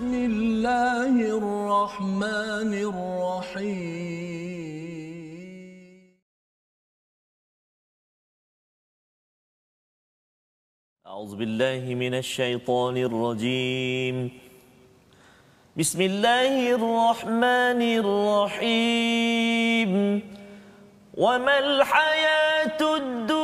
بسم الله الرحمن الرحيم. أعوذ بالله من الشيطان الرجيم. بسم الله الرحمن الرحيم. وما الحياة الدنيا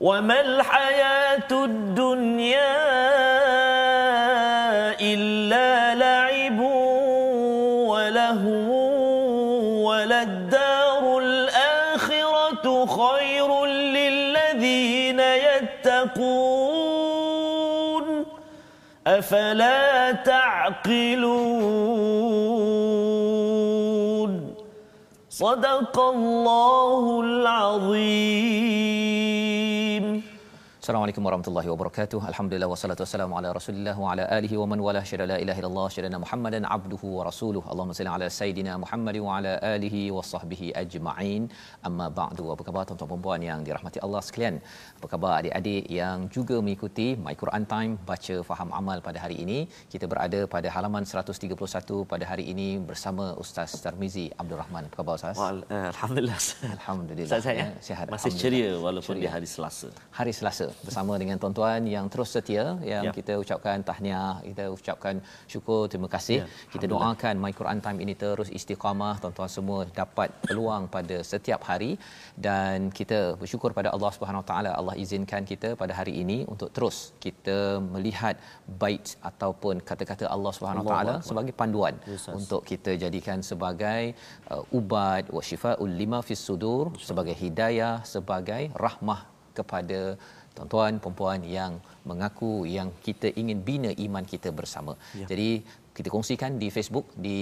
وما الحياة الدنيا إلا لعب وله وللدار الآخرة خير للذين يتقون أفلا تعقلون صدق الله العظيم Assalamualaikum warahmatullahi wabarakatuh. Alhamdulillah wassalatu wassalamu ala Rasulillah wa ala alihi wa man wala syada la ilaha illallah syadana Muhammadan abduhu wa rasuluh. Allahumma salli ala sayidina Muhammad wa ala alihi wa sahbihi ajma'in. Amma ba'du. Apa khabar tuan-tuan dan puan yang dirahmati Allah sekalian? Apa khabar adik-adik yang juga mengikuti My Quran Time baca faham amal pada hari ini? Kita berada pada halaman 131 pada hari ini bersama Ustaz Tarmizi Abdul Rahman. Apa khabar Ustaz? Wal, eh, Alhamdulillah. Alhamdulillah. Ustaz saya Ya, sihat. masih ceria walaupun Ceria. di hari Selasa. hari Selasa bersama dengan tuan-tuan yang terus setia yang Ya. kita ucapkan tahniah, kita ucapkan syukur, terima kasih. Ya, kita doakan My Quran Time ini terus istiqamah, tuan-tuan semua dapat peluang pada setiap hari dan kita bersyukur pada Allah Subhanahu Taala Allah izinkan kita pada hari ini untuk terus kita melihat bait ataupun kata-kata Allah Subhanahu Taala sebagai panduan Ustaz. untuk kita jadikan sebagai uh, ubat wa syifaul lima fis sudur sebagai hidayah sebagai rahmah kepada tuan-tuan perempuan yang mengaku yang kita ingin bina iman kita bersama. Ya. Jadi kita kongsikan di Facebook, di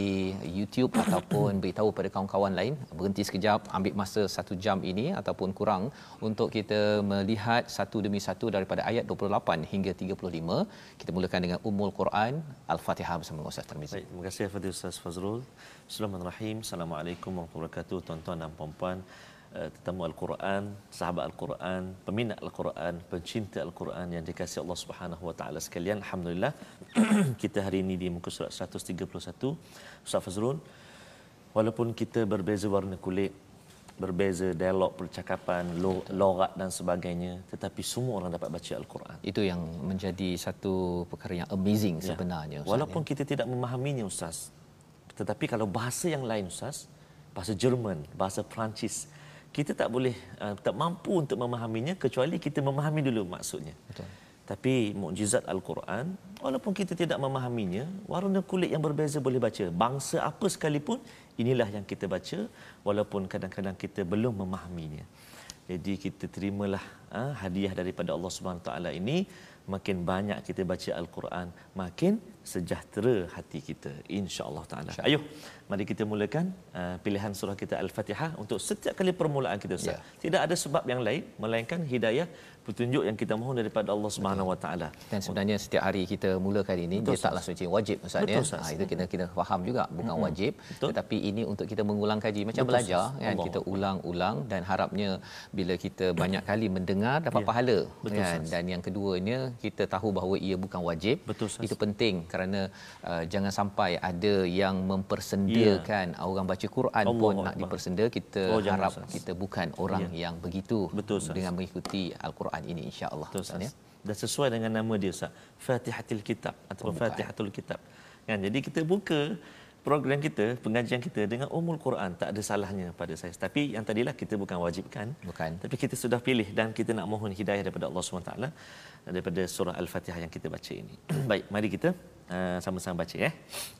YouTube ataupun beritahu pada kawan-kawan lain berhenti sekejap ambil masa satu jam ini ataupun kurang untuk kita melihat satu demi satu daripada ayat 28 hingga 35 kita mulakan dengan Ummul Quran Al-Fatihah bersama Ustaz Tarmizi. Baik, terima kasih kepada Ustaz Fazrul. Bismillahirrahmanirrahim. Assalamualaikum warahmatullahi wabarakatuh. Tuan-tuan dan puan-puan, tetamu Al-Quran, sahabat Al-Quran, peminat Al-Quran, pencinta Al-Quran yang dikasihi Allah Subhanahu wa taala sekalian. Alhamdulillah kita hari ini di muka surat 131 Ustaz Fazrul. Walaupun kita berbeza warna kulit, berbeza dialog percakapan, lo- logat dan sebagainya, tetapi semua orang dapat baca Al-Quran. Itu yang menjadi satu perkara yang amazing Ya. sebenarnya Ustaz. Walaupun ya. kita tidak memahaminya Ustaz. Tetapi kalau bahasa yang lain Ustaz, bahasa Jerman, bahasa Perancis, kita tak boleh uh, tak mampu untuk memahaminya kecuali kita memahami dulu maksudnya. Betul. Tapi mukjizat Al-Quran, walaupun kita tidak memahaminya, warna kulit yang berbeza boleh baca. Bangsa apa sekalipun, inilah yang kita baca walaupun kadang-kadang kita belum memahaminya. Jadi kita terimalah ha, hadiah daripada Allah Subhanahu Taala ini makin banyak kita baca Al-Quran makin sejahtera hati kita insya-Allah taala. Ayuh mari kita mulakan uh, pilihan surah kita Al-Fatihah untuk setiap kali permulaan kita Ustaz. Ya. Tidak ada sebab yang lain melainkan hidayah petunjuk yang kita mohon daripada Allah Subhanahu Wa Taala. Dan sebenarnya setiap hari kita mulakan ini Betul, dia taklah suci wajib Ustaz Betul, ya. Ha, itu kita kita faham juga bukan Mm-mm. wajib Betul. tetapi ini untuk kita mengulang kaji macam Betul, belajar Ustaz. kan Allah. kita ulang-ulang dan harapnya bila kita banyak kali mendengar dapat Ya. pahala Betul, kan Ustaz. dan yang keduanya kita tahu bahawa ia bukan wajib. Betul. Itu penting kerana uh, jangan sampai ada yang mempersendakan orang baca Quran Allah pun nak Akbar. dipersenda kita Oh, jangan, harap Ustaz. kita bukan orang Ya. yang begitu Betul, dengan mengikuti al-Quran ini insya-Allah Betul ya. Dan sesuai dengan nama dia Ustaz. Fatihatul Kitab Pembukaan. Fatihatul Kitab. Kan jadi kita buka program kita, pengajian kita dengan umul Quran tak ada salahnya pada saya. Tapi yang tadilah kita bukan wajibkan. Bukan. Tapi kita sudah pilih dan kita nak mohon hidayah daripada Allah SWT daripada surah Al-Fatihah yang kita baca ini. Baik, mari kita uh, sama-sama baca ya.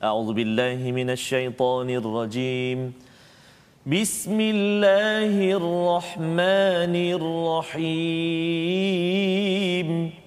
A'udzubillahi minasyaitonirrajim. Bismillahirrahmanirrahim.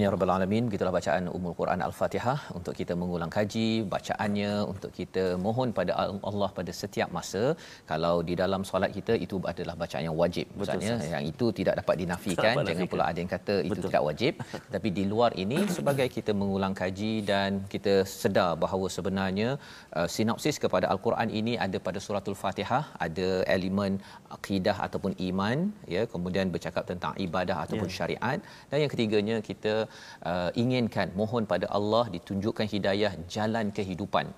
Amin ya rabbal alamin. Begitulah bacaan Ummul Quran Al-Fatihah untuk kita mengulang kaji bacaannya untuk kita mohon pada Allah pada setiap masa. Kalau di dalam solat kita itu adalah bacaan yang wajib. Maksudnya yang itu tidak dapat dinafikan. dapat Jangan pula ada yang kata itu Betul. tidak wajib. Tapi di luar ini sebagai kita mengulang kaji dan kita sedar bahawa sebenarnya uh, sinopsis kepada Al-Quran ini ada pada suratul Fatihah, ada elemen akidah ataupun iman ya, kemudian bercakap tentang ibadah ataupun Ya. syariat dan yang ketiganya kita uh, inginkan mohon pada Allah ditunjukkan hidayah jalan kehidupan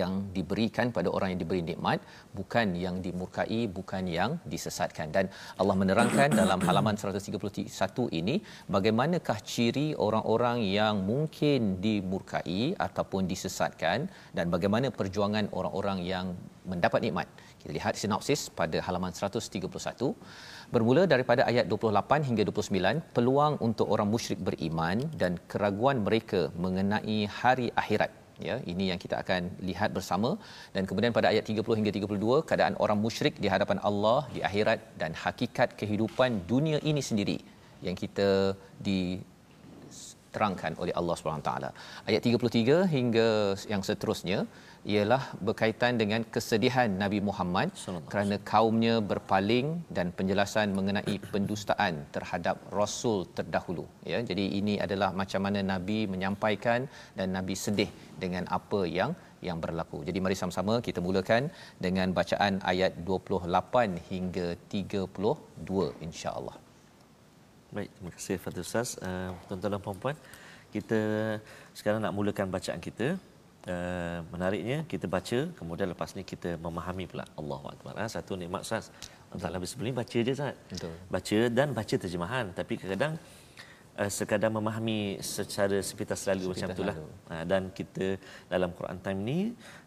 yang diberikan pada orang yang diberi nikmat bukan yang dimurkai bukan yang disesatkan. Dan Allah menerangkan dalam halaman 131 ini bagaimanakah ciri orang-orang yang mungkin dimurkai ataupun disesatkan dan bagaimana perjuangan orang-orang yang mendapat nikmat? Kita lihat sinopsis pada halaman 131 bermula daripada ayat 28 hingga 29 peluang untuk orang musyrik beriman dan keraguan mereka mengenai hari akhirat ya ini yang kita akan lihat bersama dan kemudian pada ayat 30 hingga 32 keadaan orang musyrik di hadapan Allah di akhirat dan hakikat kehidupan dunia ini sendiri yang kita di terangkan oleh Allah Subhanahu taala. Ayat 33 hingga yang seterusnya ialah berkaitan dengan kesedihan Nabi Muhammad kerana kaumnya berpaling dan penjelasan mengenai pendustaan terhadap rasul terdahulu ya. Jadi ini adalah macam mana Nabi menyampaikan dan Nabi sedih dengan apa yang yang berlaku. Jadi mari sama-sama kita mulakan dengan bacaan ayat 28 hingga 32 insya-Allah. Baik, terima kasih Fadil Ustaz. Uh, tuan-tuan dan puan-puan, kita sekarang nak mulakan bacaan kita. Uh, menariknya kita baca, kemudian lepas ni kita memahami pula. Allahu Akbar. Ha, satu nikmat Ustaz. Allah Taala sebelum baca je Ustaz. Betul. Baca dan baca terjemahan. Tapi kadang-kadang uh, sekadar memahami secara sepintas lalu macam itulah. lalu. Ha, dan kita dalam Quran time ni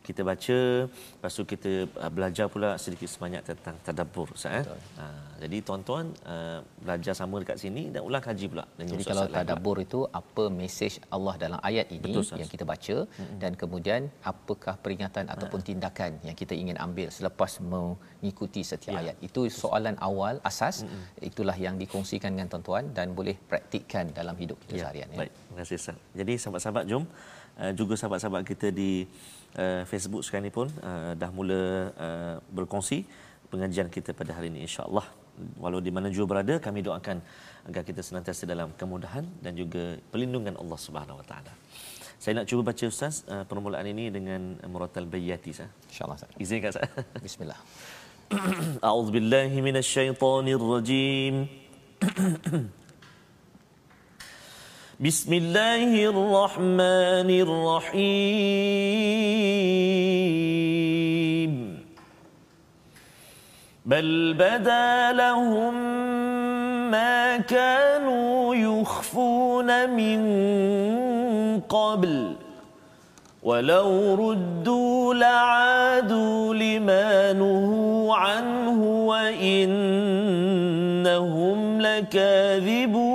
kita baca lepas tu kita uh, belajar pula sedikit sebanyak tentang tadabbur Ustaz eh. Ha, jadi tuan-tuan uh, belajar sama dekat sini dan ulang kaji pula dengan Jadi kalau tadabbur itu apa mesej Allah dalam ayat ini Betul, Ustaz. yang kita baca dan kemudian apakah peringatan ataupun tindakan yang kita ingin ambil selepas mengikuti setiap Ya. ayat. Itu soalan awal asas itulah yang dikongsikan dengan tuan-tuan dan boleh praktikkan dalam hidup kita seharian ya. Baik, terima kasih Ustaz. Jadi sahabat-sahabat jom uh, juga sahabat-sahabat kita di uh, Facebook sekarang ni pun uh, dah mula uh, berkongsi pengajian kita pada hari ini insya Allah. walau di mana jua berada kami doakan agar kita senantiasa dalam kemudahan dan juga perlindungan Allah Subhanahu Wa Taala. Saya nak cuba baca ustaz uh, permulaan ini dengan Muratal Bayyati sah. Insyaallah sah. Izinkan sah. Bismillah. A'udzubillahi minasyaitonirrajim. بسم الله الرحمن الرحيم بل بدا لهم ما كانوا يخفون من قبل ولو ردوا لعادوا لما نهوا عنه وإنهم لكاذبون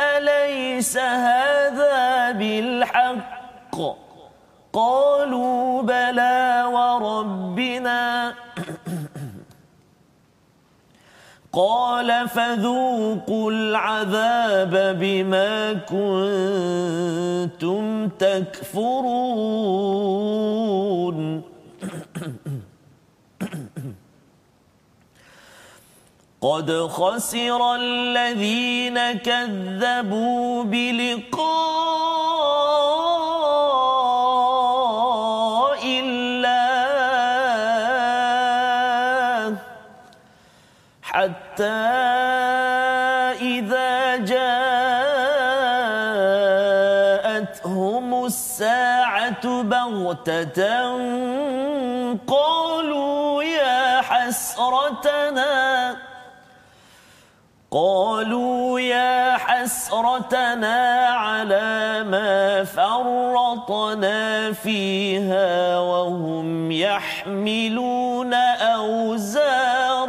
أليس هذا بالحق؟ قالوا بلى وربنا. قال فذوقوا العذاب بما كنتم تكفرون. قد خسر الذين كذبوا بلقاء الله حتى إذا جاءتهم الساعة بغتة قالوا يا حسرتنا على ما فرطنا فيها وهم يحملون أوزارهم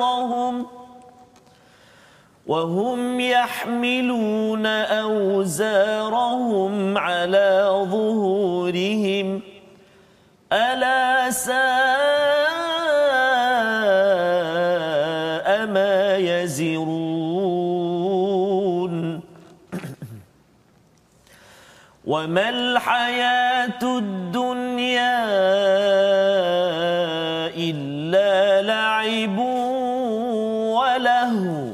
وهم يحملون أوزارهم على ظهورهم. ألا ساء وما الحياة الدنيا إلا لعب ولهو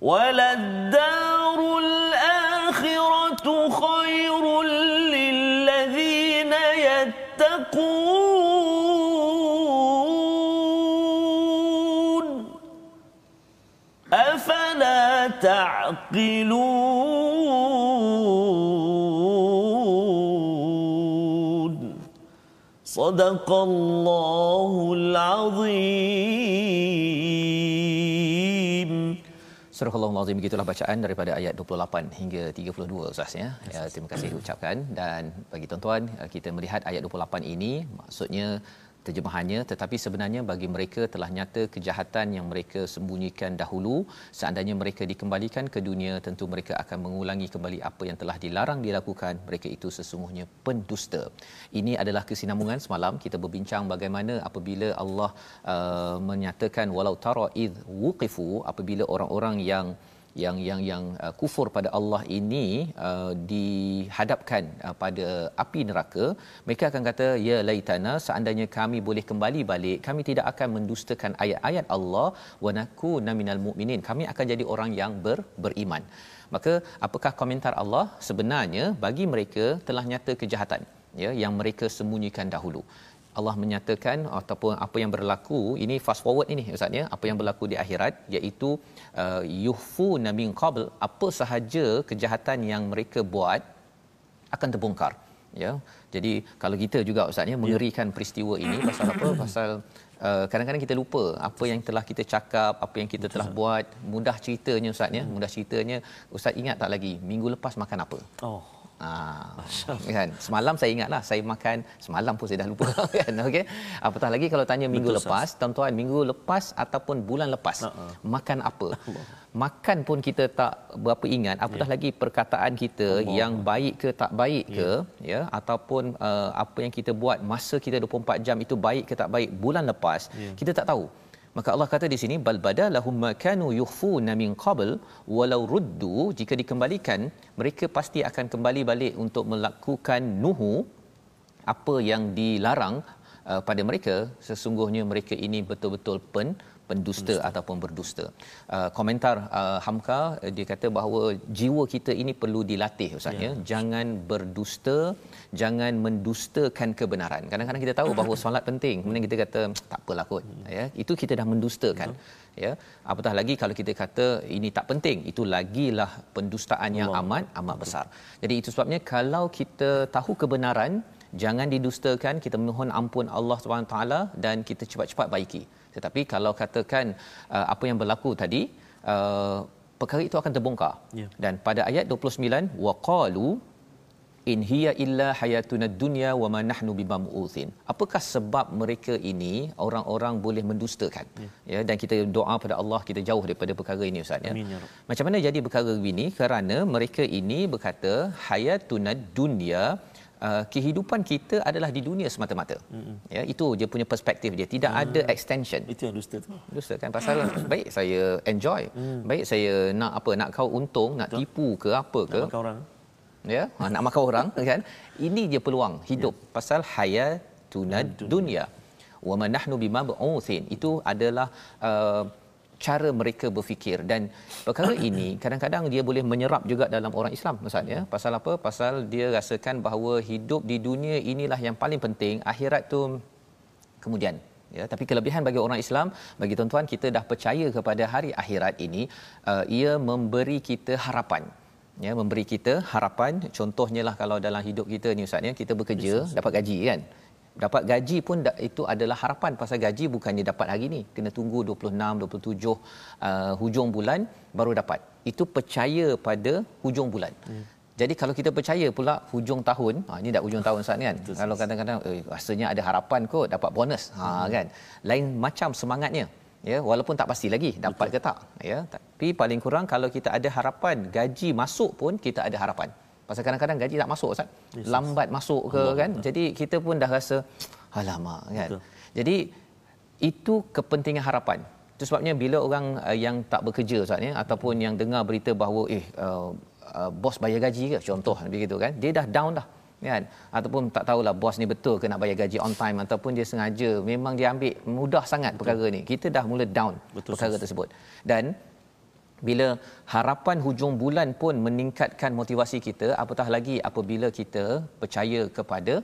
وللدار الآخرة خير للذين يتقون أفلا تعقلون صدق الله العظيم Surah Allah begitulah bacaan daripada ayat 28 hingga 32 Ustaz ya. ya terima kasih ucapkan dan bagi tuan-tuan kita melihat ayat 28 ini maksudnya terjemahannya tetapi sebenarnya bagi mereka telah nyata kejahatan yang mereka sembunyikan dahulu. Seandainya mereka dikembalikan ke dunia tentu mereka akan mengulangi kembali apa yang telah dilarang dilakukan. Mereka itu sesungguhnya pendusta. Ini adalah kesinambungan semalam. Kita berbincang bagaimana apabila Allah uh, menyatakan walau tara id wuqifu apabila orang-orang yang yang yang yang uh, kufur pada Allah ini uh, dihadapkan uh, pada api neraka mereka akan kata ya laitana seandainya kami boleh kembali balik kami tidak akan mendustakan ayat-ayat Allah wa nakuna minal mu'minin. Kami akan jadi orang yang ber, beriman. Maka apakah komentar Allah? Sebenarnya bagi mereka telah nyata kejahatan ya yang mereka sembunyikan dahulu Allah menyatakan ataupun apa yang berlaku ini fast forward ini ustaz ya apa yang berlaku di akhirat iaitu uh, yuhfu min qabl apa sahaja kejahatan yang mereka buat akan terbongkar ya jadi kalau kita juga ustaz ya mengerikan peristiwa ini pasal apa pasal Uh, kadang-kadang kita lupa apa yang telah kita cakap, apa yang kita telah buat. Mudah ceritanya ustaz ya, mudah ceritanya ustaz ingat tak lagi minggu lepas makan apa? Oh. Ah, kan? Semalam saya ingatlah saya makan semalam pun saya dah lupa kan? Okey? Apatah lagi kalau tanya minggu Betul, lepas tuan-tuan minggu lepas ataupun bulan lepas uh-uh. makan apa? Makan pun kita tak berapa ingat. Apatah yeah. lagi perkataan kita Allah. yang baik ke tak baik ke yeah. ya? Ataupun uh, apa yang kita buat masa kita 24 jam itu baik ke tak baik bulan lepas yeah. kita tak tahu maka Allah kata di sini bal badalahum ma kanu yukhfuna min qabl walau ruddu. Jika dikembalikan mereka pasti akan kembali balik untuk melakukan nuhu apa yang dilarang uh, pada mereka. Sesungguhnya mereka ini betul-betul pen pendusta Dusta. ataupun berdusta. Uh, komentar uh, Hamka uh, dia kata bahawa jiwa kita ini perlu dilatih ustaz ya. Jangan berdusta, jangan mendustakan kebenaran. Kadang-kadang kita tahu bahawa solat penting, kemudian kita kata tak apalah kot hmm. ya. Itu kita dah mendustakan. Betul. Ya. Apatah lagi kalau kita kata ini tak penting, itu lagilah pendustaan yang Allah. amat amat besar. Jadi itu sebabnya kalau kita tahu kebenaran jangan didustakan kita mohon ampun Allah taala dan kita cepat-cepat baiki. Tetapi kalau katakan uh, apa yang berlaku tadi uh, perkara itu akan terbongkar. Yeah. dan pada ayat 29 waqalu in hiya illa hayatuna dunya wa ma nahnu bimamu'uthin apakah sebab mereka ini orang-orang boleh mendustakan? Yeah. ya dan kita doa pada Allah kita jauh daripada perkara ini ustaz ya. Amin, ya macam mana jadi perkara ini? Kerana mereka ini berkata hayatuna dunya uh, kehidupan kita adalah di dunia semata-mata. Mm-hmm. Ya, itu dia punya perspektif dia. Tidak mm. ada extension. Itu yang dusta tu. Dusta kan pasal baik saya enjoy. Mm. Baik saya nak apa nak kau untung, nak Betul. tipu ke apa ke? Nak makan orang. Ya, ha, nak makan orang kan. Ini dia peluang hidup yeah. pasal hayat tunad dunia. wa man nahnu bimab'uthin itu adalah uh, cara mereka berfikir. Dan perkara ini kadang-kadang dia boleh menyerap juga dalam orang Islam Ustaz ya. Pasal apa? Pasal dia rasakan bahawa hidup di dunia inilah yang paling penting akhirat tu kemudian ya. Tapi kelebihan bagi orang Islam bagi tuan-tuan kita dah percaya kepada hari akhirat ini uh, ia memberi kita harapan ya. Memberi kita harapan. Contohnya lah kalau dalam hidup kita ni ustaz ya. Kita bekerja yes, dapat gaji kan dapat gaji pun itu adalah harapan pasal gaji bukannya dapat hari ni kena tunggu 26 27 uh, hujung bulan baru dapat itu percaya pada hujung bulan hmm. Jadi kalau kita percaya pula hujung tahun, ha ini dah hujung tahun saat ni kan. Betul, kalau kadang-kadang eh rasanya ada harapan kot dapat bonus. Ha hmm. kan. Lain macam semangatnya. Ya, walaupun tak pasti lagi dapat Betul. ke tak. Ya, tapi paling kurang kalau kita ada harapan gaji masuk pun kita ada harapan. Pasal kadang-kadang gaji tak masuk Ustaz. Yes, Lambat masuk ke Allah kan. Allah. Jadi kita pun dah rasa alamak kan. Betul. Jadi itu kepentingan harapan. Itu sebabnya bila orang uh, yang tak bekerja Ustaz ya ataupun yang dengar berita bahawa eh uh, uh, bos bayar gaji ke contoh begitu kan. Dia dah down dah kan ataupun tak tahulah bos ni betul ke nak bayar gaji on time ataupun dia sengaja memang dia ambil mudah sangat betul. perkara ni kita dah mula down betul, perkara sis. tersebut dan bila harapan hujung bulan pun meningkatkan motivasi kita apatah lagi apabila kita percaya kepada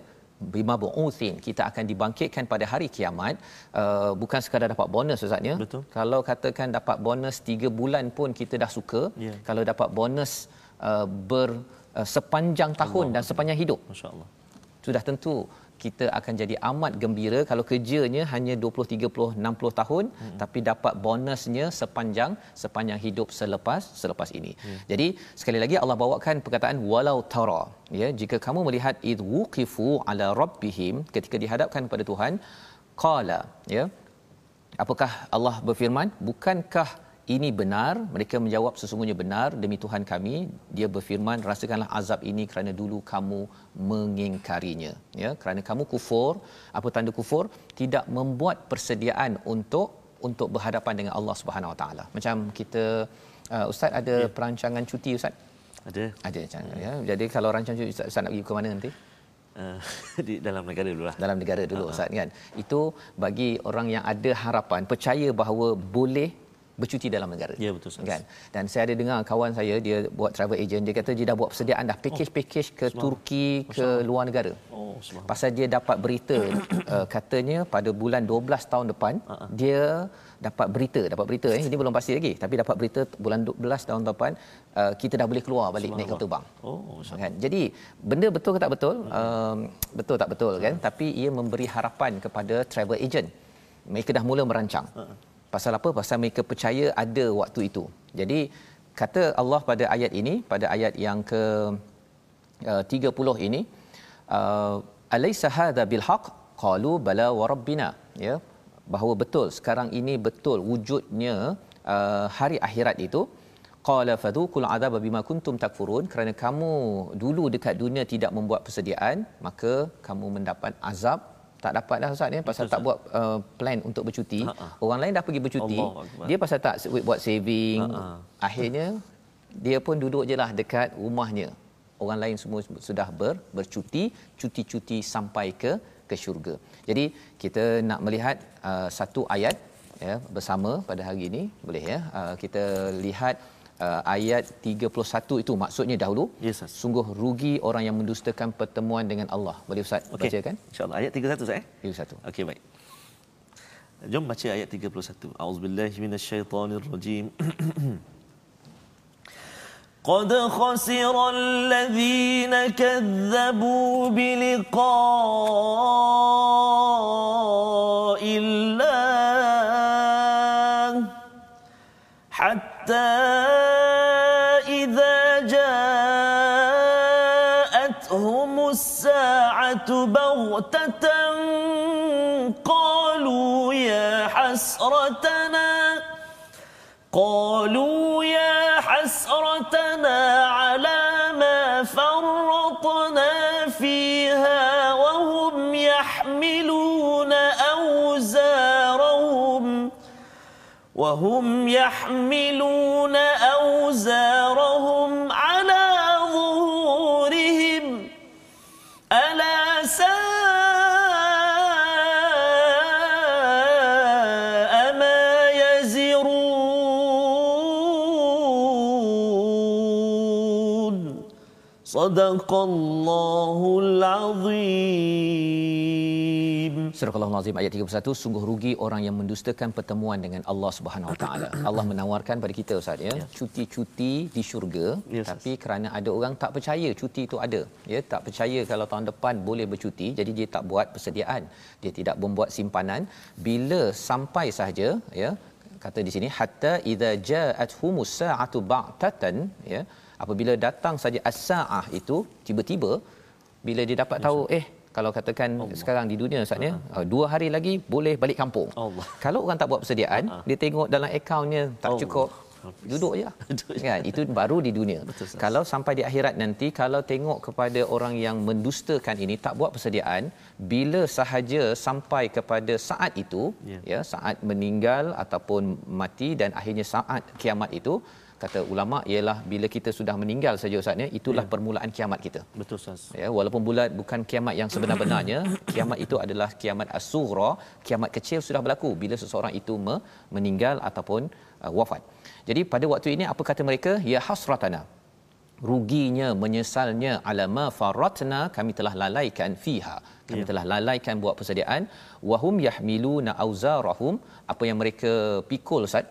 bima bu'uthin kita akan dibangkitkan pada hari kiamat. Uh, bukan sekadar dapat bonus ustaz ya? Kalau katakan dapat bonus 3 bulan pun kita dah suka yeah. kalau dapat bonus uh, ber uh, sepanjang tahun Allah. dan sepanjang hidup. Masyaallah sudah tentu kita akan jadi amat gembira kalau kerjanya hanya 20 30 60 tahun hmm. tapi dapat bonusnya sepanjang sepanjang hidup selepas selepas ini. Hmm. Jadi sekali lagi Allah bawakan perkataan walau tara ya jika kamu melihat id wuqifu ala rabbihim ketika dihadapkan kepada Tuhan qala ya apakah Allah berfirman bukankah ini benar mereka menjawab sesungguhnya benar demi Tuhan kami dia berfirman rasakanlah azab ini kerana dulu kamu mengingkarinya ya kerana kamu kufur apa tanda kufur tidak membuat persediaan untuk untuk berhadapan dengan Allah Subhanahu Wa Taala macam kita uh, ustaz ada ya. perancangan cuti ustaz ada ada ya. ya jadi kalau rancangan cuti ustaz, ustaz nak pergi ke mana nanti Uh, di dalam negara dulu lah. Dalam negara dulu uh-huh. Ustaz kan. Itu bagi orang yang ada harapan percaya bahawa boleh bercuti dalam negara. Ya betul sahaja. Kan? Dan saya ada dengar kawan saya dia buat travel agent dia kata dia dah buat persediaan dah package-package ke oh, Turki ke luar negara. Oh, Pasal dia dapat berita uh, katanya pada bulan 12 tahun depan uh-huh. dia dapat berita, dapat berita eh ini belum pasti lagi tapi dapat berita bulan 12 tahun depan uh, kita dah boleh keluar balik naik kapal terbang. Oh, kan. Jadi benda betul ke tak betul? Uh, betul tak betul kan? Tapi ia memberi harapan kepada travel agent. Mereka dah mula merancang. Uh-huh. Pasal apa? Pasal mereka percaya ada waktu itu. Jadi kata Allah pada ayat ini, pada ayat yang ke uh, 30 ini, uh, alaysa hadha bil haqq? Qalu bala wa rabbina. Ya. Bahawa betul sekarang ini betul wujudnya uh, hari akhirat itu qala fadhuqul adzaba bima kuntum takfurun kerana kamu dulu dekat dunia tidak membuat persediaan maka kamu mendapat azab tak dapat dah ustaz ni ya, pasal Betul, tak buat uh, plan untuk bercuti. Ha-ha. orang lain dah pergi bercuti Allah dia pasal tak buat saving. Ha-ha. akhirnya dia pun duduk je lah dekat rumahnya. Orang lain semua sudah ber, bercuti cuti-cuti sampai ke ke syurga. Jadi kita nak melihat uh, satu ayat ya bersama pada hari ini. Boleh ya? Uh, kita lihat uh, ayat 31 itu maksudnya dahulu yes, sir. sungguh rugi orang yang mendustakan pertemuan dengan Allah boleh ustaz okay. bacakan insyaallah ayat 31 ustaz eh 31 okey baik jom baca ayat 31 auzubillahi minasyaitonirrajim قد خسر الذين كذبوا بلقاء الله حتى بغتة قالوا يا حسرتنا قالوا يا حسرتنا على ما فرطنا فيها وهم يحملون أوزارهم وهم يحملون أوزارهم صدق الله العظيم Surah Al-Azim ayat 31 sungguh rugi orang yang mendustakan pertemuan dengan Allah Subhanahu Wa Taala. Allah menawarkan pada kita Ustaz ya, cuti-cuti di syurga Yes, tapi kerana ada orang tak percaya cuti itu ada. Ya, tak percaya kalau tahun depan boleh bercuti jadi dia tak buat persediaan. Dia tidak membuat simpanan bila sampai sahaja ya kata di sini hatta idza ja'athumus sa'atu ba'tatan ya apabila datang saja as-sa'ah itu tiba-tiba bila dia dapat tahu eh kalau katakan Allah. sekarang di dunia Ustaz ya uh, dua hari lagi boleh balik kampung. Allah. Kalau orang tak buat persediaan, Uh-huh. dia tengok dalam akaunnya tak Allah. cukup. Duduk je. Je. kan itu baru di dunia. Betul, kalau sampai di akhirat nanti kalau tengok kepada orang yang mendustakan ini tak buat persediaan, bila sahaja sampai kepada saat itu Ya. ya saat meninggal ataupun mati dan akhirnya saat kiamat itu kata ulama ialah bila kita sudah meninggal saja ustaz ya itulah permulaan kiamat kita. Betul Ustaz. ya walaupun bulat bukan kiamat yang sebenar-benarnya kiamat itu adalah kiamat as-sughra kiamat kecil sudah berlaku bila seseorang itu me- meninggal ataupun uh, wafat. Jadi pada waktu ini apa kata mereka? Ya hasratana. Ruginya menyesalnya alama faratna kami telah lalaikan fiha. Kami Ya. telah lalaikan buat persediaan. Wahum yahmiluna auzarahum. Apa yang mereka pikul ustaz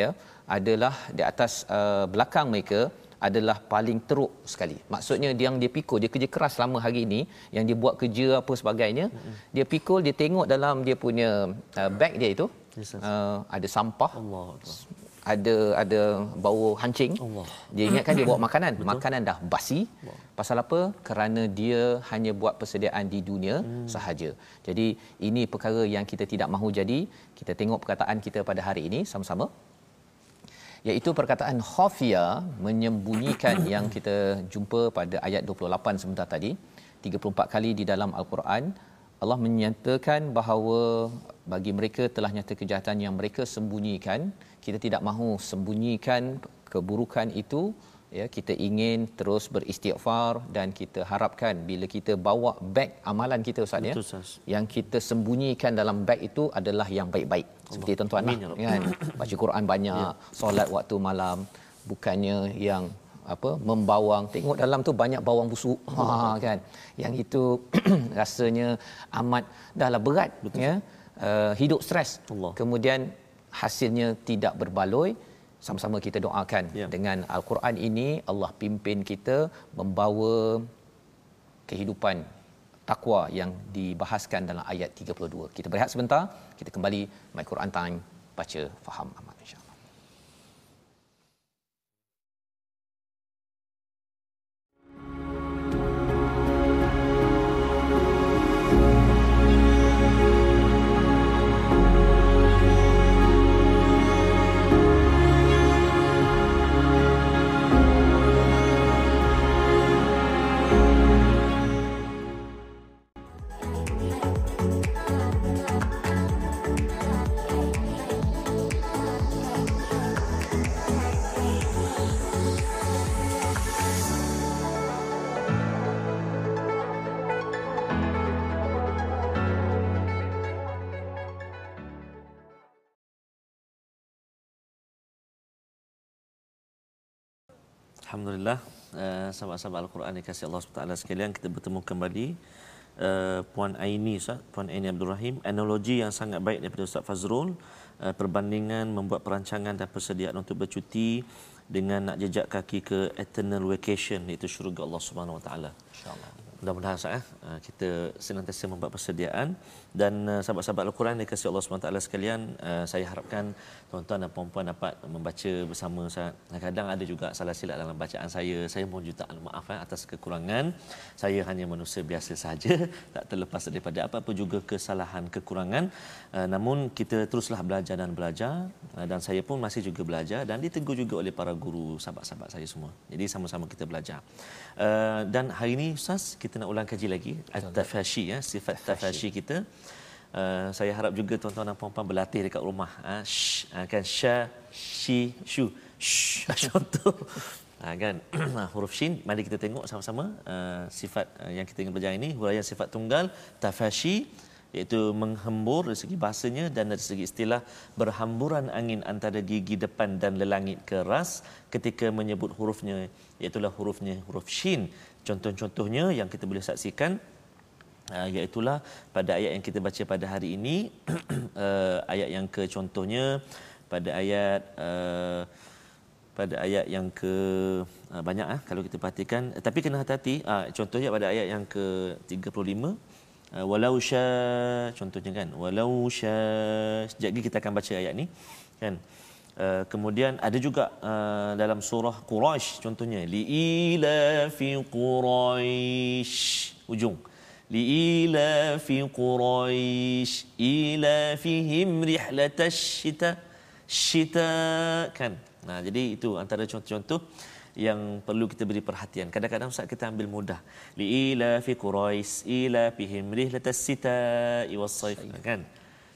ya adalah di atas uh, belakang mereka adalah paling teruk sekali. Maksudnya dia yang dia pikul, dia kerja keras selama hari ini, yang dia buat kerja apa sebagainya, dia pikul, dia tengok dalam dia punya uh, bag dia itu, Yes, uh, ada sampah, Allah. ada ada bau hancing. Allah. Dia ingatkan dia bawa makanan, makanan dah basi. Pasal apa? Kerana dia hanya buat persediaan di dunia hmm. sahaja. Jadi ini perkara yang kita tidak mahu jadi. Kita tengok perkataan kita pada hari ini sama-sama. Iaitu perkataan khafia menyembunyikan yang kita jumpa pada ayat 28 sebentar tadi. 34 kali di dalam al-Quran Allah menyatakan bahawa bagi mereka telah nyata kejahatan yang mereka sembunyikan kita tidak mahu sembunyikan keburukan itu ya kita ingin terus beristighfar dan kita harapkan bila kita bawa beg amalan kita ustaz ya yang kita sembunyikan dalam beg itu adalah yang baik-baik. Seperti tuan-tuan ya lah, kan? Baca Quran banyak solat waktu malam bukannya yang apa membawang. Tengok dalam tu banyak bawang busuk. Ha kan? Yang itu rasanya amat dahlah berat Betul. ya. Uh, hidup stres. Allah. kemudian hasilnya tidak berbaloi sama-sama kita doakan Ya. dengan al-Quran ini Allah pimpin kita membawa kehidupan takwa yang dibahaskan dalam ayat 32. Kita berehat sebentar, kita kembali My Quran Time baca faham amal insya-Allah. Alhamdulillah uh, sahabat-sahabat Al-Quran kasih Allah SWT sekalian kita bertemu kembali uh, Puan Aini Ustaz, Puan Aini Abdul Rahim. Analogi yang sangat baik daripada Ustaz Fazrul uh, perbandingan membuat perancangan dan persediaan untuk bercuti dengan nak jejak kaki ke eternal vacation iaitu syurga Allah Subhanahu Wa Taala. Mudah-mudahan Ustaz eh, uh, kita senantiasa membuat persediaan dan uh, sahabat-sahabat Al-Quran kasih Allah SWT sekalian uh, saya harapkan tuan-tuan dan puan-puan dapat membaca bersama Ustaz. Kadang ada juga salah silap dalam bacaan saya. Saya mohon jutaan maaf eh, atas kekurangan. Saya hanya manusia biasa saja, tak terlepas daripada apa-apa juga kesalahan kekurangan. Namun kita teruslah belajar dan belajar dan saya pun masih juga belajar dan ditegur juga oleh para guru sahabat-sahabat saya semua. Jadi sama-sama kita belajar. Dan hari ini Ustaz kita nak ulang kaji lagi at-tafashi ya sifat tafashi kita. Uh, saya harap juga tuan-tuan dan puan-puan berlatih dekat rumah. Uh, sh, uh, kan sha, shi, shu. Sh, contoh. Ha, kan huruf shin mari kita tengok sama-sama uh, sifat uh, yang kita ingin belajar ini huraian sifat tunggal tafashi iaitu menghembur dari segi bahasanya dan dari segi istilah berhamburan angin antara gigi depan dan lelangit keras ketika menyebut hurufnya iaitu hurufnya huruf shin contoh-contohnya yang kita boleh saksikan uh, iaitulah pada ayat yang kita baca pada hari ini uh, ayat yang ke contohnya pada ayat uh, pada ayat yang ke uh, banyak ah kalau kita perhatikan. Tapi kena hati-hati uh, contohnya pada ayat yang ke 35 uh, walau sya contohnya kan walau sya sekejap lagi kita akan baca ayat ni kan Uh, kemudian ada juga uh, dalam surah Quraisy contohnya li ila fi quraisy ujung li ila fi quraisy ila fihim rihlatash shita shita kan nah jadi itu antara contoh-contoh yang perlu kita beri perhatian. Kadang-kadang Ustaz kita ambil mudah. Li ila fi quraish ila fihim rihlatash shita saif kan.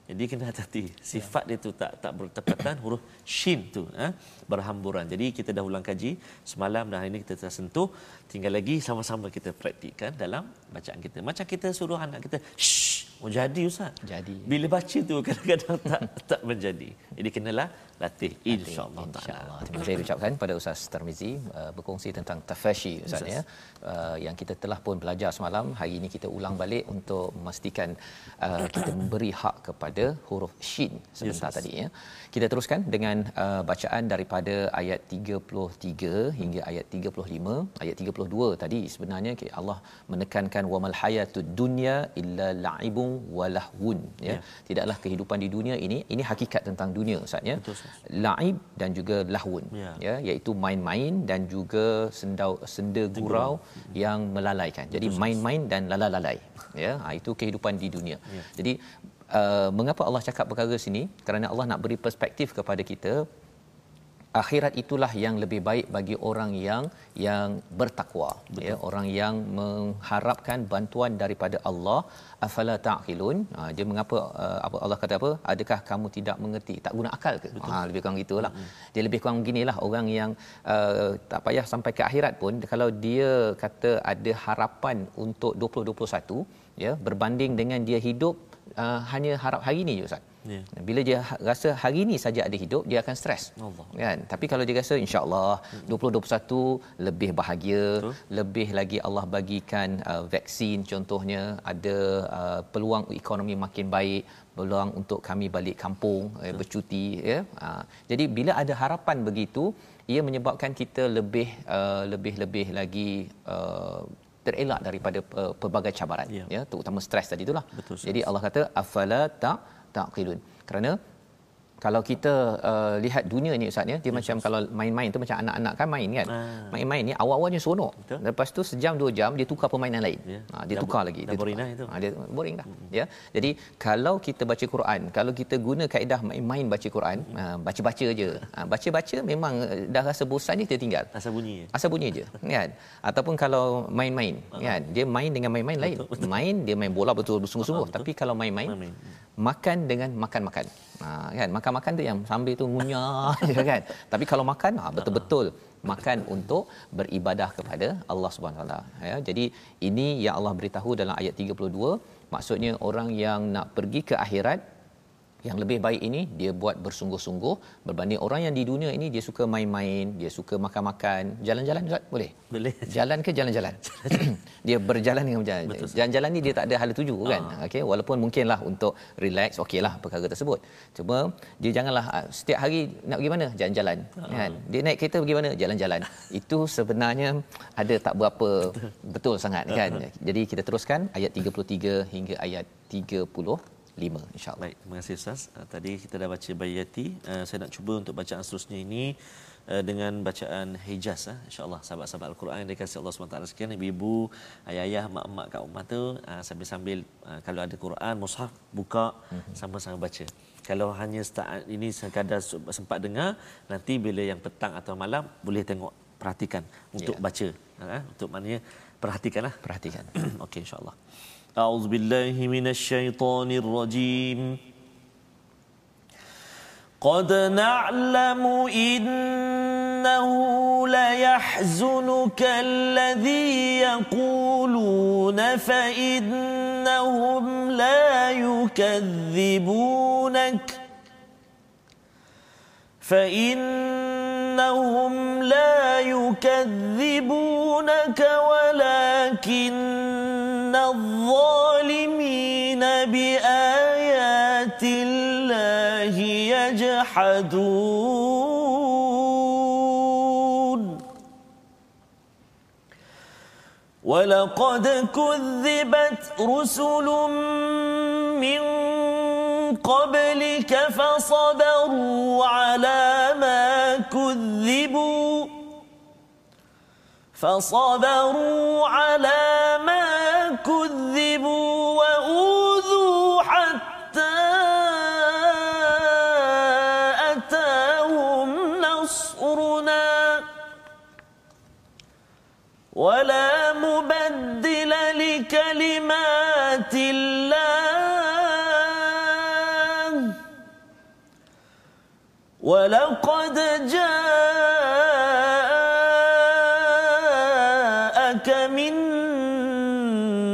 Jadi kena hati-hati. Sifat dia tu tak tak bertepatan huruf shin tu ha? berhamburan. Jadi kita dah ulang kaji semalam dan hari ini kita telah sentuh. Tinggal lagi sama-sama kita praktikkan dalam bacaan kita. Macam kita suruh anak kita shh Oh jadi ustaz. Jadi. Bila baca tu kadang-kadang tak tak menjadi. Jadi kenalah latih insya-Allah insya-Allah. Terima kasih ucapkan pada Ustaz Tarmizi uh, berkongsi tentang tafashi ustaz ya. Uh, yang kita telah pun belajar semalam, hari ini kita ulang balik untuk memastikan uh, kita memberi hak kepada huruf shin sebentar yes, tadi ya. Kita teruskan dengan uh, bacaan daripada ayat 33 hingga ayat 35. Ayat 32 tadi sebenarnya Allah menekankan wamal hayatud dunya illa la'ibun walahun ya. ya. Tidaklah kehidupan di dunia ini ini hakikat tentang dunia ustaz ya. La'ib dan juga lahun ya, ya iaitu main-main dan juga sendau senda gurau hmm. yang melalaikan. Jadi main-main dan lalalai ya. Ha, itu kehidupan di dunia. Ya. Jadi uh, mengapa Allah cakap perkara sini? Kerana Allah nak beri perspektif kepada kita akhirat itulah yang lebih baik bagi orang yang yang bertakwa. Ya orang yang mengharapkan bantuan daripada Allah afala taqilun. Ha, dia mengapa uh, apa Allah kata apa? Adakah kamu tidak mengerti? Tak guna akal ke? Ha lebih kurang gitulah. Mm-hmm. dia lebih kurang beginilah. Orang yang uh, tak payah sampai ke akhirat pun kalau dia kata ada harapan untuk 2021 ya berbanding dengan dia hidup uh, hanya harap hari ni je ustaz Yeah. Bila dia ha-, rasa hari ini saja ada hidup, dia akan stres. Allah. Kan? Tapi kalau dia rasa insya-Allah 2021 lebih bahagia, Betul. lebih lagi Allah bagikan uh, vaksin contohnya, ada uh, peluang ekonomi makin baik, peluang untuk kami balik kampung uh, bercuti ya. Uh, jadi bila ada harapan begitu, ia menyebabkan kita lebih uh, lebih lebih lagi uh, terelak daripada uh, pelbagai cabaran ya, ya terutama stres tadi itulah. Betul, Jadi Allah kata afala ta taqilun kerana kalau kita uh, lihat dunia ni ustaz ya dia yes, macam yes. kalau main-main tu macam anak-anak kan main kan? Ah. main-main ni awal-awalnya seronok. Betul. lepas tu sejam dua jam dia tukar permainan lain. Yeah. ha, dia dah, tukar lagi dah dia boring dah itu. Ha, dia boring dah hmm. ya. Jadi kalau kita baca Quran kalau kita guna kaedah main-main baca Quran hmm. ha, baca-baca je. Ha, baca-baca memang eh, dah rasa bosan ni kita tinggal asal bunyi asal bunyi je kan? Ataupun kalau main-main uh kan? Dia main dengan main-main lain. Betul. main dia main bola betul bersungguh-sungguh uh tapi kalau main-main. makan dengan makan-makan ha, kan? Makan-makan tu yang sambil tu ngunyah ya kan? Tapi kalau makan ha, betul-betul makan untuk beribadah kepada Allah Subhanahu taala. Ya jadi ini yang Allah beritahu dalam ayat 32 maksudnya orang yang nak pergi ke akhirat yang lebih baik ini dia buat bersungguh-sungguh berbanding orang yang di dunia ini dia suka main-main, dia suka makan-makan, jalan-jalan Ustaz boleh? Boleh. Jalan ke jalan-jalan? dia berjalan dengan berjalan. Jalan-jalan ni dia tak ada hala tuju kan. Ah. Okey, walaupun mungkinlah untuk relax, okeylah perkara tersebut. Cuma dia janganlah ah, setiap hari nak pergi mana? Jalan-jalan. Ah. Kan? Dia naik kereta pergi mana? Jalan-jalan. Itu sebenarnya ada tak berapa betul, betul sangat kan. Jadi kita teruskan ayat 33 hingga ayat 30 5 insyaallah. Baik, terima kasih Ustaz. Uh, tadi kita dah baca Bayati. Uh, saya nak cuba untuk bacaan seterusnya ini uh, dengan bacaan Hijaz uh, insyaallah sahabat-sahabat Al-Quran yang dikasihi Allah SWT sekian ibu-ibu, ayah-ayah, mak-mak kat rumah tu uh, sambil-sambil uh, kalau ada Quran mushaf buka mm-hmm. sama-sama baca. Kalau hanya start ini sekadar sempat dengar, nanti bila yang petang atau malam boleh tengok perhatikan untuk yeah. baca. Uh, untuk maknanya perhatikanlah. Perhatikan. Okey insya-Allah. أعوذ بالله من الشيطان الرجيم. قد نعلم إنه ليحزنك الذي يقولون فإن فإنهم لا يكذبونك. فإنهم لا يكذبونك ولكن يجحدون. ولقد كذبت رسل من قبلك فصبروا على ما كذبوا. فصبروا على ما ولقد جاءك من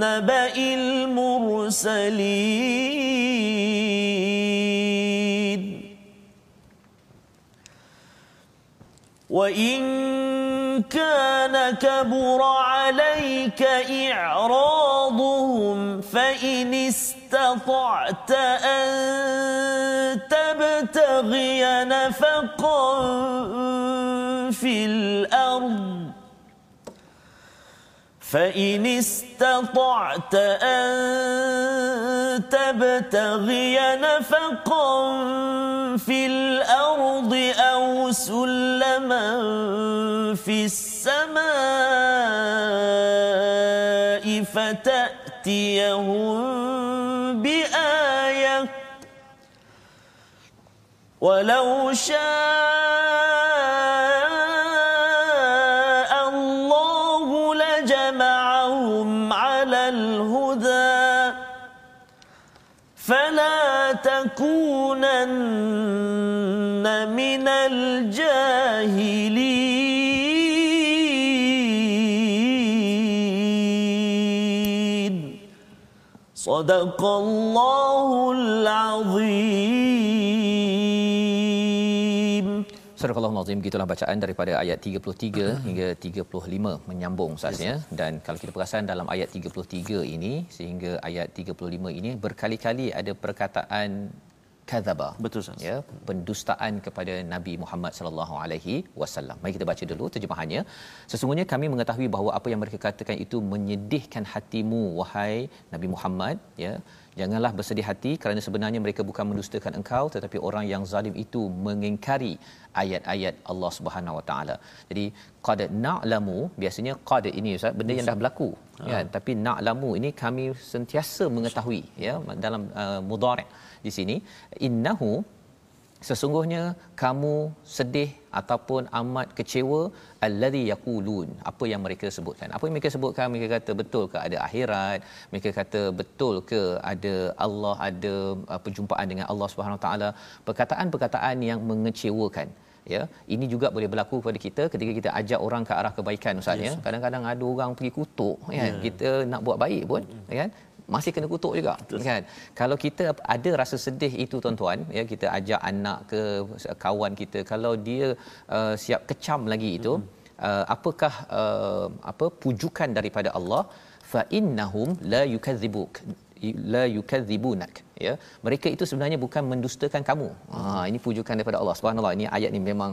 نبأ المرسلين وإن كان كبر عليك إعراضهم فإن استطعت أن تبتغي نفقا في الأرض. فإن استطعت أن تبتغي نفقا في الأرض أو سلما في السماء فتأتيهم ولو شاء الله لجمعهم على الهدى. فلا تكونن من الجاهلين. صدق الله العظيم. Surah Al-Azim gitulah bacaan daripada ayat 33 hingga 35 menyambung Ustaz ya dan kalau kita perasan dalam ayat 33 ini sehingga ayat 35 ini berkali-kali ada perkataan kadzaba Betul, Ustaz. ya pendustaan kepada Nabi Muhammad sallallahu alaihi wasallam. Mari kita baca dulu terjemahannya. Sesungguhnya kami mengetahui bahawa apa yang mereka katakan itu menyedihkan hatimu wahai Nabi Muhammad ya. Janganlah bersedih hati kerana sebenarnya mereka bukan mendustakan engkau tetapi orang yang zalim itu mengingkari ayat-ayat Allah Subhanahu Wa Taala. Jadi qad na'lamu biasanya qad ini ustaz benda yang dah berlaku ya. Tapi na'lamu ini kami sentiasa mengetahui ya dalam uh, mudhari' di sini. Innahu sesungguhnya kamu sedih ataupun amat kecewa alladhi yaqulun apa yang mereka sebutkan. Apa yang mereka sebutkan? Mereka kata betul ke ada akhirat? Mereka kata betul ke ada Allah ada uh, perjumpaan dengan Allah Subhanahu taala? Perkataan-perkataan yang mengecewakan ya. Ini juga boleh berlaku kepada kita ketika kita ajak orang ke arah kebaikan ustaz ya. Kadang-kadang ada orang pergi kutuk kan Ya. kita nak buat baik pun kan masih kena kutuk juga kan? Kalau kita ada rasa sedih itu tuan-tuan ya kita ajak anak ke kawan kita kalau dia uh, siap kecam lagi itu uh, apakah uh, apa pujukan daripada Allah? Fa innahum la yukadzibuk la yukadzibunak ya. Mereka itu sebenarnya bukan mendustakan kamu. Ha ini pujukan daripada Allah. Subhanallah ini ayat ni memang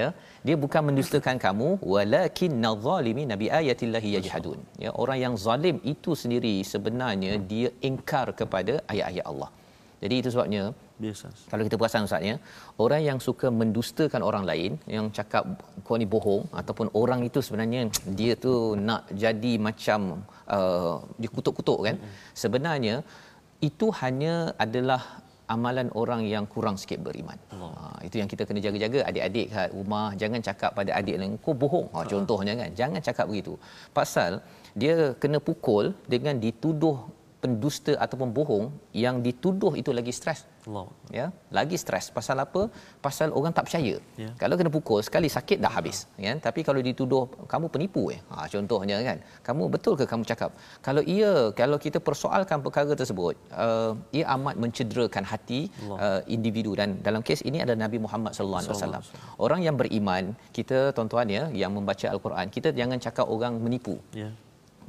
ya? Dia bukan mendustakan kamu walakin zalimi nabi ayatillahi yajhadun. Ya orang yang zalim itu sendiri sebenarnya dia ingkar kepada ayat-ayat Allah. Jadi itu sebabnya Biasa. kalau kita perasan ustaz ya orang yang suka mendustakan orang lain yang cakap kau ni bohong ataupun orang itu sebenarnya dia tu nak jadi macam uh, dikutuk-kutuk kan? Sebenarnya itu hanya adalah amalan orang yang kurang sikit beriman. Ha, itu yang kita kena jaga-jaga adik-adik kat rumah jangan cakap pada adik lain kau bohong. Ha, contohnya kan jangan cakap begitu. Pasal dia kena pukul dengan dituduh pendusta ataupun bohong yang dituduh itu lagi stres Allah. ya lagi stres pasal apa? Pasal orang tak percaya. Ya. kalau kena pukul sekali sakit dah habis kan tapi kalau dituduh kamu penipu eh? Ha contohnya kan. Kamu betul ke kamu cakap? Kalau ia kalau kita persoalkan perkara tersebut uh, ia amat mencederakan hati uh, individu. Dan dalam kes ini ada Nabi Muhammad sallallahu alaihi wasallam. Orang yang beriman kita tuan-tuan ya yang membaca al-Quran kita jangan cakap orang menipu. Ya.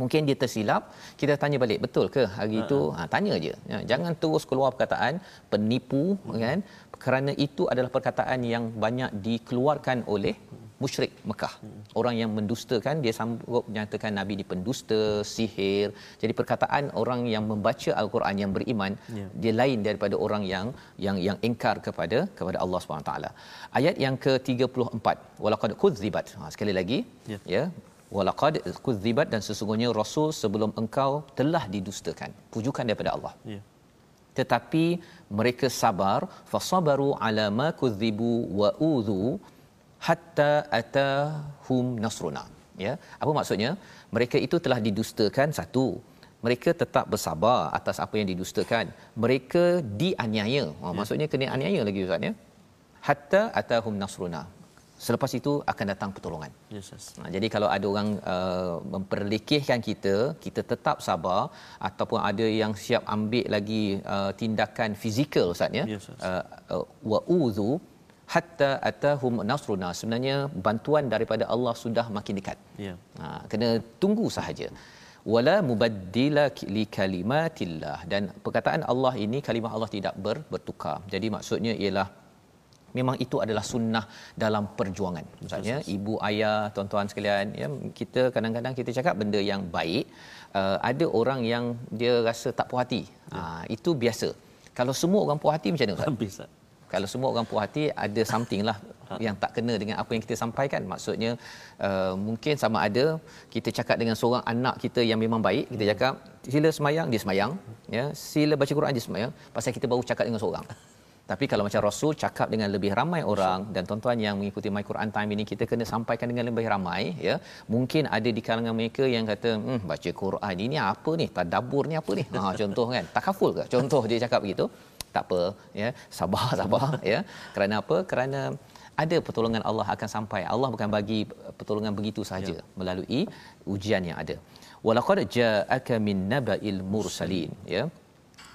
Mungkin dia tersilap, kita tanya balik, betul ke hari itu? Ha, tanya je. Ya, jangan terus keluar perkataan penipu kan? Kerana itu adalah perkataan yang banyak dikeluarkan oleh musyrik Mekah. Orang yang mendustakan dia sanggup menyatakan nabi ni pendusta, sihir. Jadi perkataan orang yang membaca al-Quran yang beriman Ya. dia lain daripada orang yang yang yang ingkar kepada kepada Allah Subhanahu taala. Ayat yang ke-34, walaqad kudzibat. Ha, sekali lagi Ya. ya walaqad kudzibat dan sesungguhnya rasul sebelum engkau telah didustakan pujukan daripada Allah. Ya. tetapi mereka sabar fasabaru ala ma kudzibu wa udhu hatta atahum nasruna. Ya apa maksudnya? Mereka itu telah didustakan satu mereka tetap bersabar atas apa yang didustakan. Mereka dianiaya. Ha, maksudnya kena aniaya lagi ustaz ya. Hatta atahum nasruna selepas itu akan datang pertolongan Yes, yes. Ha, jadi kalau ada orang uh, memperlekehkan kita, kita tetap sabar ataupun ada yang siap ambil lagi uh, tindakan fizikal Ustaz ya. Yes, yes. Uh, uh, wa uzu hatta atahum nasruna. Sebenarnya bantuan daripada Allah sudah makin dekat. Ya. Ha, kena tunggu sahaja. Wala mubaddila li kalimatillah dan perkataan Allah ini kalimah Allah tidak ber, bertukar. Jadi maksudnya ialah memang itu adalah sunnah dalam perjuangan. Misalnya ibu ayah tuan-tuan sekalian ya kita kadang-kadang kita cakap benda yang baik uh, ada orang yang dia rasa tak puas hati. Ha, itu biasa. Kalau semua orang puas hati macam mana Ustaz? Habis? Kalau semua orang puas hati ada something lah yang tak kena dengan apa yang kita sampaikan. Maksudnya uh, mungkin sama ada kita cakap dengan seorang anak kita yang memang baik, kita cakap sila semayang dia semayang, ya. Sila baca Quran dia semayang pasal kita baru cakap dengan seorang. Tapi kalau macam Rasul cakap dengan lebih ramai orang dan tuan-tuan yang mengikuti My Quran Time ini kita kena sampaikan dengan lebih ramai ya. Mungkin ada di kalangan mereka yang kata, "Hmm, baca Quran ini apa ni? Tadabbur ni apa ni?" Ha contoh kan. Takaful ke? Contoh dia cakap begitu. Tak apa ya. Sabar sabar ya. Kerana apa? Kerana ada pertolongan Allah akan sampai. Allah bukan bagi pertolongan begitu sahaja ya. melalui ujian yang ada. Walaqad ja'aka min naba'il mursalin ya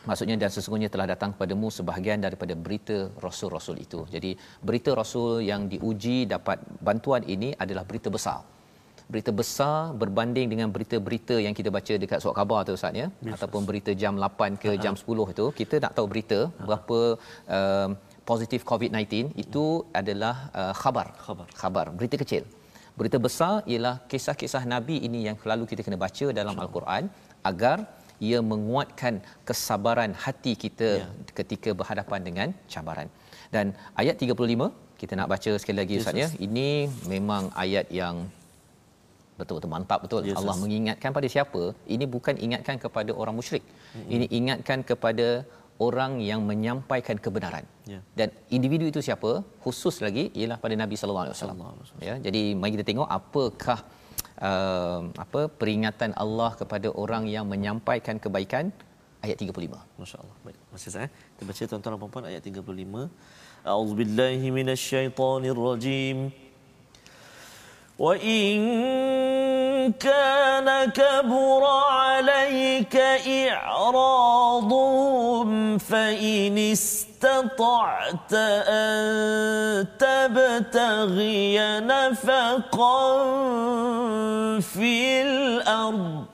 maksudnya dan sesungguhnya telah datang kepadamu sebahagian daripada berita rasul-rasul itu. Jadi berita rasul yang diuji dapat bantuan ini adalah berita besar. Berita besar berbanding dengan berita-berita yang kita baca dekat surat khabar tu Ustaz ya yes, ataupun berita jam 8 ke jam 10 itu kita nak tahu berita berapa uh, positif COVID-19 itu adalah uh, khabar. Khabar. Khabar, berita kecil. Berita besar ialah kisah-kisah nabi ini yang selalu kita kena baca dalam al-Quran agar ia menguatkan kesabaran hati kita ya. ketika berhadapan dengan cabaran. Dan ayat 35 kita nak baca sekali lagi Ustaz ya. Ini memang ayat yang betul-betul mantap betul. Yes, Allah yes. mengingatkan pada siapa? Ini bukan ingatkan kepada orang musyrik. Mm-hmm. Ini ingatkan kepada orang yang menyampaikan kebenaran. Ya. Dan individu itu siapa? Khusus lagi ialah pada Nabi sallallahu alaihi wasallam. Ya, jadi mari kita tengok apakah uh, uh, apa peringatan Allah kepada orang yang menyampaikan kebaikan ayat 35 masyaallah. Baik masih saya eh. kita baca tuan-tuan dan puan-puan ayat 35 auzubillahi minasyaitonirrajim. Wa in كان كبر عليك إعراضهم فإن استطعت أن تبتغي نفقا في الأرض.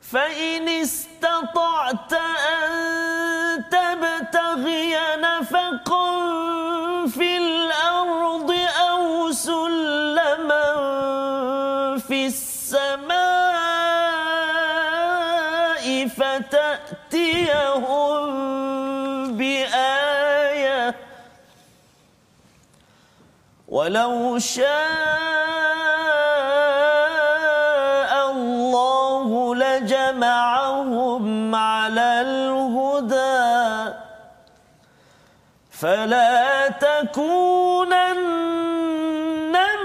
فإن استطعت أن تبتغي نفقا ولو شاء الله لجمعهم على الهدى. فلا تكونن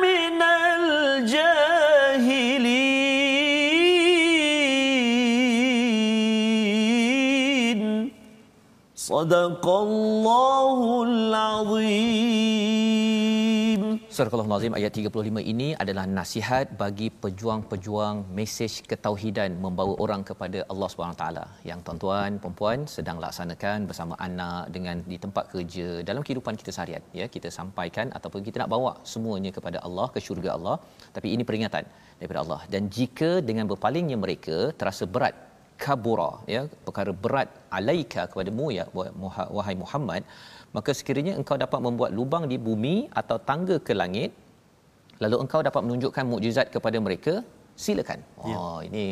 من الجاهلين. صدق الله العظيم. Surah Al-Azim ayat 35 ini adalah nasihat bagi pejuang-pejuang mesej ketauhidan membawa orang kepada Allah Subhanahu taala. Yang tuan-tuan puan-puan sedang laksanakan bersama anak dengan di tempat kerja dalam kehidupan kita seharian ya. Kita sampaikan ataupun kita nak bawa semuanya kepada Allah ke syurga Allah. Tapi ini peringatan daripada Allah. Dan jika dengan berpalingnya mereka terasa berat kabura ya perkara berat alaika kepadamu ya wahai Muhammad maka sekiranya engkau dapat membuat lubang di bumi atau tangga ke langit lalu engkau dapat menunjukkan mukjizat kepada mereka silakan. Ya. oh ini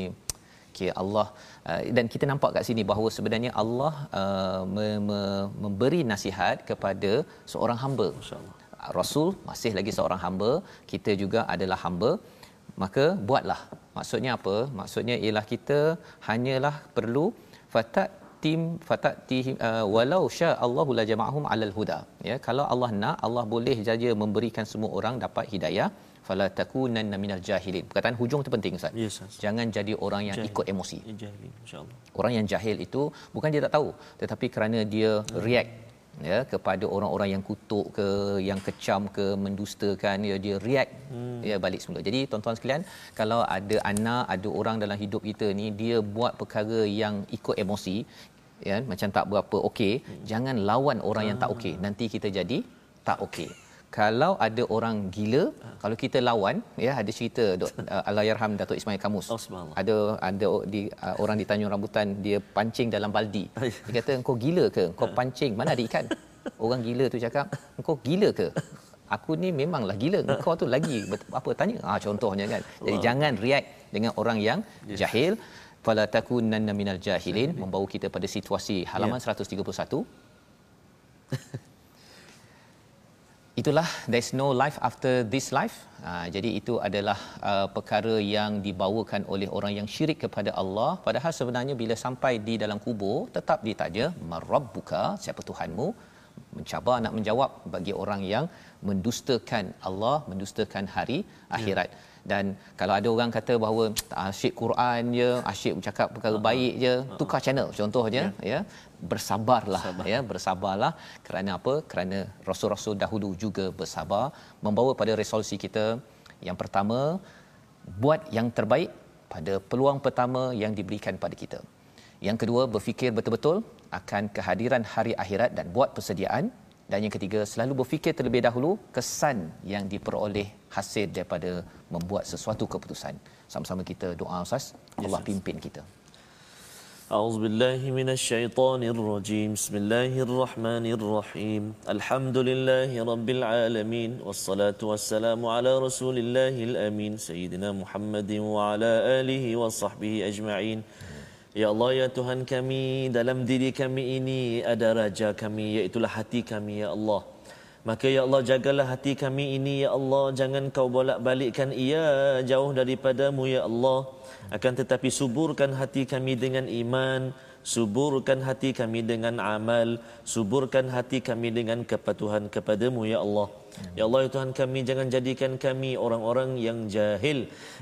kira Allah. Uh, dan kita nampak kat sini bahawa sebenarnya Allah uh, me- me- memberi nasihat kepada seorang hamba. Masyaallah. Rasul masih lagi seorang hamba kita juga adalah hamba. Maka buatlah. Maksudnya apa? Maksudnya ialah kita hanyalah perlu fatat tim fatat ti uh, walau sya Allahu la jama'ahum 'alal huda. Ya kalau Allah nak Allah boleh saja memberikan semua orang dapat hidayah. Fala takunanna minal jahilin. Perkataan hujung tu penting ustaz. Yes, yes. jangan jadi orang yang Jahil. ikut emosi. Insyaallah orang yang jahil itu bukan dia tak tahu. Tetapi kerana dia react ya kepada orang-orang yang kutuk ke yang kecam ke mendustakan ya dia react hmm. ya balik semula. Jadi tuan-tuan sekalian, kalau ada anak, ada orang dalam hidup kita ni dia buat perkara yang ikut emosi ya macam tak berapa okey, hmm. jangan lawan orang hmm. yang tak okey. Nanti kita jadi tak okey. Kalau ada orang gila, kalau kita lawan, ya ada cerita Dok uh, Allahyarham Datuk Ismail Kamus. Oh, ada ada di uh, orang di Tanjung Rambutan dia pancing dalam baldi. Dia kata engkau gila ke? Kau pancing mana ada ikan? Orang gila tu cakap, engkau gila ke? Aku ni memanglah gila. Engkau tu lagi apa tanya? Ah contohnya kan. Jadi wow. jangan react dengan orang yang yes. jahil. Fala takunanna minal jahilin membawa kita pada situasi halaman yeah. 131. Itulah there's no life after this life. Ha, jadi itu adalah uh, perkara yang dibawakan oleh orang yang syirik kepada Allah. Padahal sebenarnya bila sampai di dalam kubur tetap ditanya marabbuka siapa tuhanmu? Mencabar nak menjawab bagi orang yang mendustakan Allah mendustakan hari akhirat. ya. Dan kalau ada orang kata bahawa asyik Quran je asyik bercakap perkara baik je tukar channel. Contohnya ya, ya bersabarlah Sabar. ya bersabarlah. Kerana apa? Kerana rasul-rasul dahulu juga bersabar membawa pada resolusi kita. Yang pertama buat yang terbaik pada peluang pertama yang diberikan pada kita. Yang kedua berfikir betul-betul akan kehadiran hari akhirat dan buat persediaan dan yang ketiga selalu berfikir terlebih dahulu kesan yang diperoleh hasil daripada membuat sesuatu keputusan sama-sama kita doa ustaz Allah pimpin kita أعوذ بالله من الشيطان الرجيم بسم الله الرحمن الرحيم الحمد لله رب العالمين والصلاة والسلام على رسول الله الأمين سيدنا محمد وعلى آله وصحبه أجمعين Ya Allah ya Tuhan kami dalam diri kami ini ada raja kami iaitu hati kami ya Allah. Maka ya Allah jagalah hati kami ini ya Allah jangan kau bolak-balikkan ia jauh daripadamu ya Allah. Akan tetapi suburkan hati kami dengan iman, suburkan hati kami dengan amal, suburkan hati kami dengan kepatuhan kepadamu ya Allah. Ya Allah ya Tuhan kami jangan jadikan kami orang-orang yang jahil.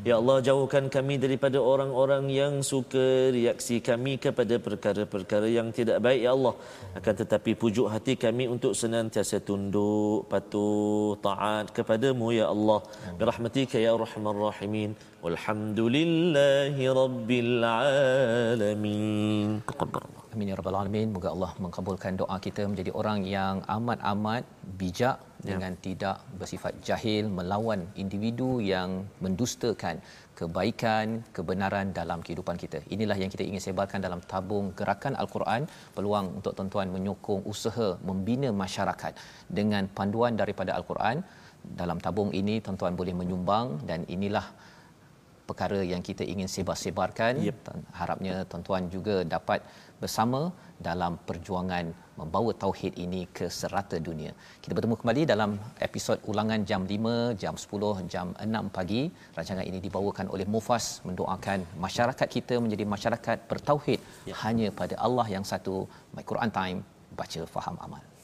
Ya Allah jauhkan kami daripada orang-orang yang suka reaksi kami kepada perkara-perkara yang tidak baik ya Allah. Akan tetapi pujuk hati kami untuk senantiasa tunduk, patuh, taat kepadamu ya Allah. Birahmatika ya Rahman Rahimin. Walhamdulillahi Rabbil Alamin. Taqabbalallah. Amin ya rabbal alamin. Moga Allah mengabulkan doa kita menjadi orang yang amat-amat bijak ya. dengan tidak bersifat jahil melawan individu yang mendustakan kebaikan, kebenaran dalam kehidupan kita. Inilah yang kita ingin sebarkan dalam tabung gerakan Al-Quran, peluang untuk tuan-tuan menyokong usaha membina masyarakat dengan panduan daripada Al-Quran. Dalam tabung ini tuan-tuan boleh menyumbang dan inilah perkara yang kita ingin sebar-sebarkan. Yep. Harapnya tuan-tuan juga dapat bersama dalam perjuangan membawa tauhid ini ke serata dunia. Kita bertemu kembali dalam episod ulangan jam 5, jam 10, jam 6 pagi. Rancangan ini dibawakan oleh Mufas mendoakan masyarakat kita menjadi masyarakat bertauhid ya. hanya pada Allah yang satu. My Quran Time, baca faham amal.